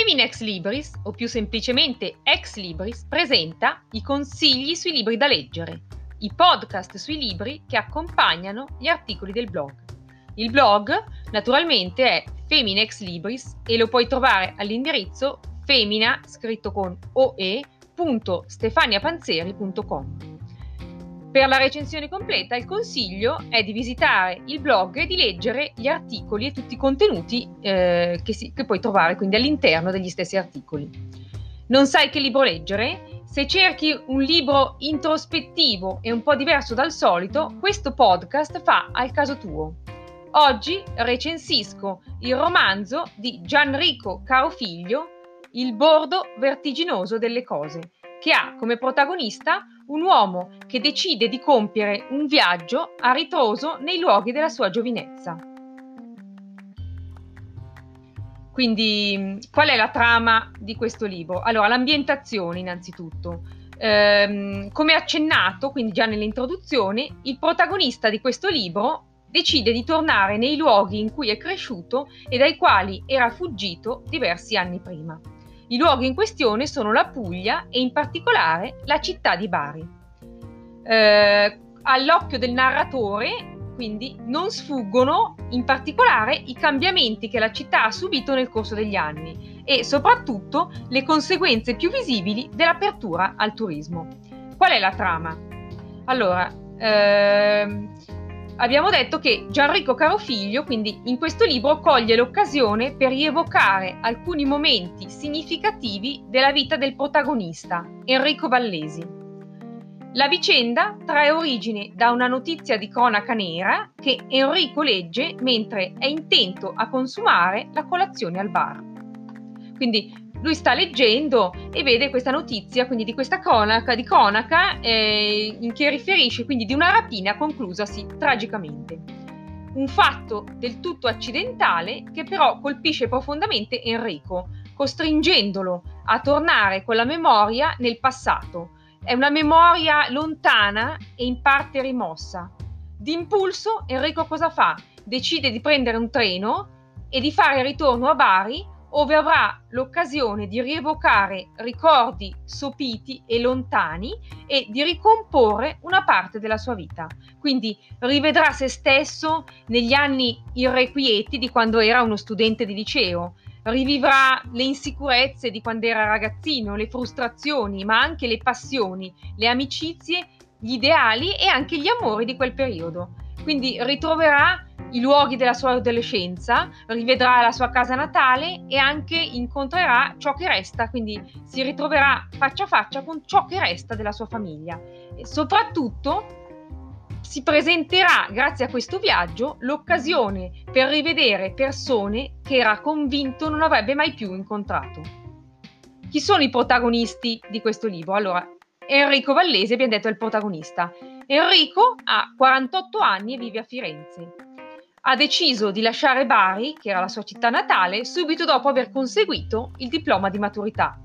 Feminex Libris, o più semplicemente Ex Libris, presenta i consigli sui libri da leggere, i podcast sui libri che accompagnano gli articoli del blog. Il blog naturalmente è Feminex Libris e lo puoi trovare all'indirizzo femina scritto con oe.stefaniapanzeri.com. Per la recensione completa il consiglio è di visitare il blog e di leggere gli articoli e tutti i contenuti eh, che, si, che puoi trovare quindi all'interno degli stessi articoli. Non sai che libro leggere? Se cerchi un libro introspettivo e un po' diverso dal solito, questo podcast fa al caso tuo. Oggi recensisco il romanzo di Gianrico Carofiglio, Il bordo vertiginoso delle cose, che ha come protagonista un uomo che decide di compiere un viaggio a ritroso nei luoghi della sua giovinezza. Quindi, qual è la trama di questo libro? Allora, l'ambientazione innanzitutto. Ehm, come accennato, quindi già nell'introduzione, il protagonista di questo libro decide di tornare nei luoghi in cui è cresciuto e dai quali era fuggito diversi anni prima. I luoghi in questione sono la Puglia e in particolare la città di Bari. Eh, all'occhio del narratore, quindi, non sfuggono in particolare i cambiamenti che la città ha subito nel corso degli anni e soprattutto le conseguenze più visibili dell'apertura al turismo. Qual è la trama? Allora, ehm, abbiamo detto che Gianrico Carofiglio, quindi in questo libro, coglie l'occasione per rievocare alcuni momenti significativi della vita del protagonista, Enrico Vallesi. La vicenda trae origine da una notizia di cronaca nera che Enrico legge mentre è intento a consumare la colazione al bar. Quindi lui sta leggendo e vede questa notizia, quindi di questa cronaca, di cronaca eh, che riferisce quindi di una rapina conclusasi tragicamente. Un fatto del tutto accidentale che però colpisce profondamente Enrico, costringendolo a tornare con la memoria nel passato. È una memoria lontana e in parte rimossa. D'impulso Enrico cosa fa? Decide di prendere un treno e di fare ritorno a Bari ove avrà l'occasione di rievocare ricordi sopiti e lontani e di ricomporre una parte della sua vita. Quindi rivedrà se stesso negli anni irrequieti di quando era uno studente di liceo, rivivrà le insicurezze di quando era ragazzino, le frustrazioni, ma anche le passioni, le amicizie, gli ideali e anche gli amori di quel periodo. Quindi ritroverà i luoghi della sua adolescenza, rivedrà la sua casa natale e anche incontrerà ciò che resta, quindi si ritroverà faccia a faccia con ciò che resta della sua famiglia. E soprattutto si presenterà, grazie a questo viaggio, l'occasione per rivedere persone che era convinto non avrebbe mai più incontrato. Chi sono i protagonisti di questo libro? Allora, Enrico Vallese, abbiamo detto, è il protagonista. Enrico ha 48 anni e vive a Firenze ha deciso di lasciare Bari, che era la sua città natale, subito dopo aver conseguito il diploma di maturità.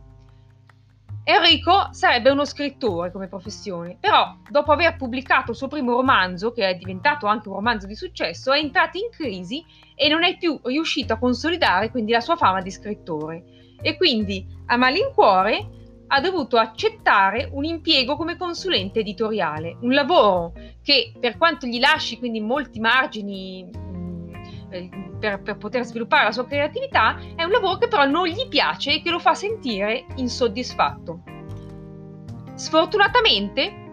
Enrico sarebbe uno scrittore come professione, però dopo aver pubblicato il suo primo romanzo, che è diventato anche un romanzo di successo, è entrato in crisi e non è più riuscito a consolidare quindi la sua fama di scrittore. E quindi, a malincuore, ha dovuto accettare un impiego come consulente editoriale, un lavoro che per quanto gli lasci quindi molti margini eh, per, per, poter sviluppare la sua creatività, è un lavoro che però non gli piace e che lo fa sentire insoddisfatto. Sfortunatamente,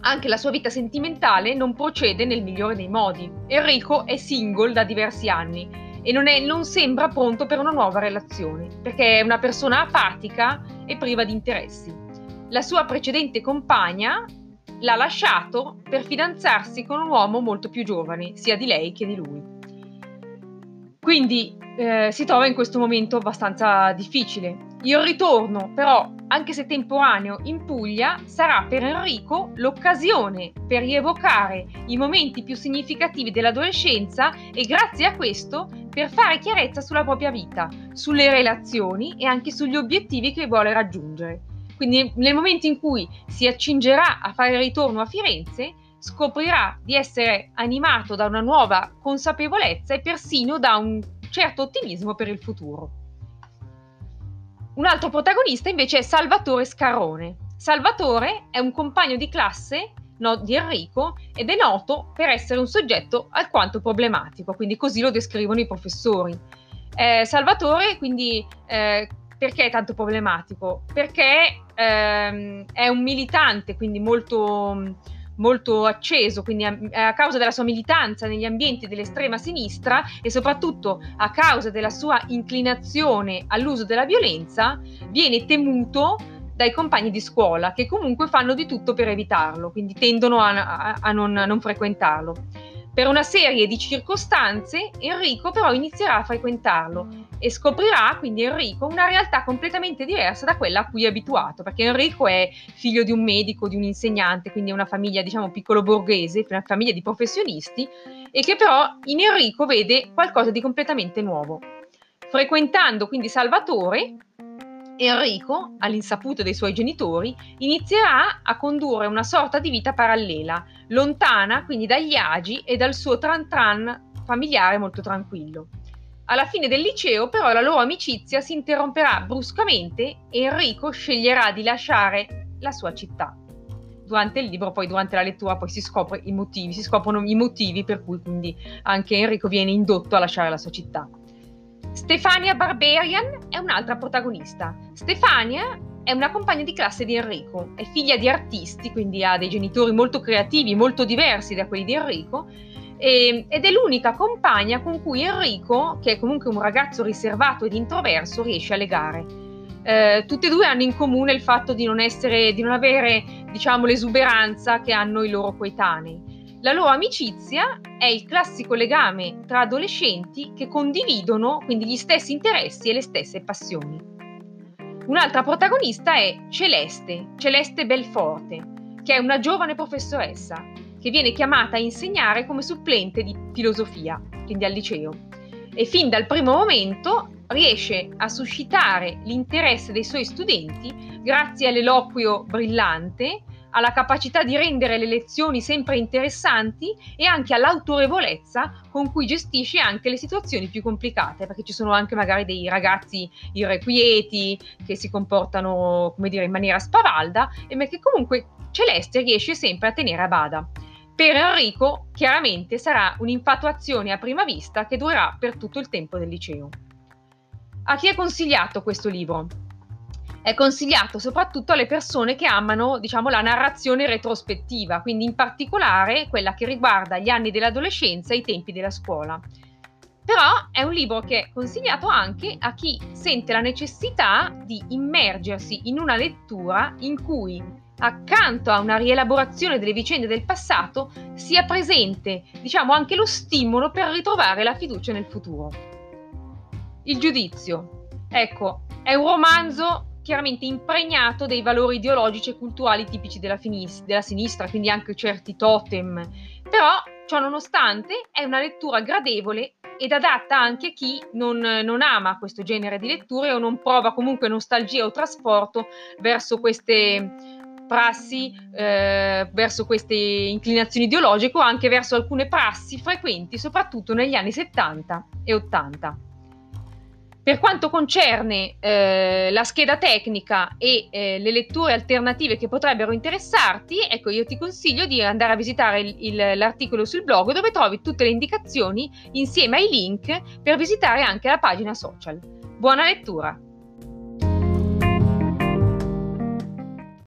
anche la sua vita sentimentale non procede nel migliore dei modi. Enrico è single da diversi anni e non, è, non sembra pronto per una nuova relazione, perché è una persona apatica e priva di interessi. La sua precedente compagna l'ha lasciato per fidanzarsi con un uomo molto più giovane, sia di lei che di lui. Quindi eh, si trova in questo momento abbastanza difficile. Il ritorno, però, anche se temporaneo, in Puglia sarà per Enrico l'occasione per rievocare i momenti più significativi dell'adolescenza e grazie a questo per fare chiarezza sulla propria vita, sulle relazioni e anche sugli obiettivi che vuole raggiungere. Quindi nel momento in cui si accingerà a fare ritorno a Firenze, scoprirà di essere animato da una nuova consapevolezza e persino da un certo ottimismo per il futuro. Un altro protagonista invece è Salvatore Scarone. Salvatore è un compagno di classe no, di Enrico ed è noto per essere un soggetto alquanto problematico, quindi così lo descrivono i professori. Eh, Salvatore, quindi, eh, perché è tanto problematico? Perché ehm, è un militante, quindi molto, molto acceso, quindi a, a, causa della sua militanza negli ambienti dell'estrema sinistra e soprattutto a causa della sua inclinazione all'uso della violenza, viene temuto dai compagni di scuola che comunque fanno di tutto per evitarlo, quindi tendono a, a, a, non, a non frequentarlo. Per una serie di circostanze Enrico però inizierà a frequentarlo e scoprirà quindi Enrico una realtà completamente diversa da quella a cui è abituato, perché Enrico è figlio di un medico, di un insegnante, quindi è una famiglia diciamo piccolo borghese, una famiglia di professionisti e che però in Enrico vede qualcosa di completamente nuovo. Frequentando quindi Salvatore, Enrico, all'insaputa dei suoi genitori, inizierà a condurre una sorta di vita parallela, lontana quindi dagli agi e dal suo tran tran familiare molto tranquillo. Alla fine del liceo però la loro amicizia si interromperà bruscamente e Enrico sceglierà di lasciare la sua città. Durante il libro, poi durante la lettura, poi si, scopre i motivi, si scoprono i motivi per cui quindi anche Enrico viene indotto a lasciare la sua città. Stefania Barbarian è un'altra protagonista. Stefania è una compagna di classe di Enrico, è figlia di artisti, quindi ha dei genitori molto creativi, molto diversi da quelli di Enrico, e, ed è l'unica compagna con cui Enrico, che è comunque un ragazzo riservato ed introverso, riesce a legare. Eh, tutte e due hanno in comune il fatto di non, essere, di non avere diciamo, l'esuberanza che hanno i loro coetanei. La loro amicizia è il classico legame tra adolescenti che condividono quindi gli stessi interessi e le stesse passioni. Un'altra protagonista è Celeste, Celeste Belforte, che è una giovane professoressa che viene chiamata a insegnare come supplente di filosofia, quindi al liceo. E fin dal primo momento riesce a suscitare l'interesse dei suoi studenti grazie all'eloquio brillante alla capacità di rendere le lezioni sempre interessanti e anche all'autorevolezza con cui gestisce anche le situazioni più complicate, perché ci sono anche magari dei ragazzi irrequieti che si comportano, come dire, in maniera spavalda, e che comunque Celeste riesce sempre a tenere a bada. Per Enrico, chiaramente, sarà un'infatuazione a prima vista che durerà per tutto il tempo del liceo. A chi è consigliato questo libro? È consigliato soprattutto alle persone che amano, diciamo, la narrazione retrospettiva, quindi in particolare quella che riguarda gli anni dell'adolescenza e i tempi della scuola. Però è un libro che è consigliato anche a chi sente la necessità di immergersi in una lettura in cui accanto a una rielaborazione delle vicende del passato sia presente, diciamo, anche lo stimolo per ritrovare la fiducia nel futuro. Il giudizio. Ecco, è un romanzo chiaramente impregnato dei valori ideologici e culturali tipici della, finis- della sinistra, quindi anche certi totem. Però, ciò nonostante, è una lettura gradevole ed adatta anche a chi non, non, ama questo genere di letture o non prova comunque nostalgia o trasporto verso queste prassi, eh, verso queste inclinazioni ideologiche o anche verso alcune prassi frequenti soprattutto negli anni 70 e 80. Per quanto concerne eh, la scheda tecnica e eh, le letture alternative che potrebbero interessarti, ecco io ti consiglio di andare a visitare il, il, l'articolo sul blog dove trovi tutte le indicazioni insieme ai link per visitare anche la pagina social. Buona lettura!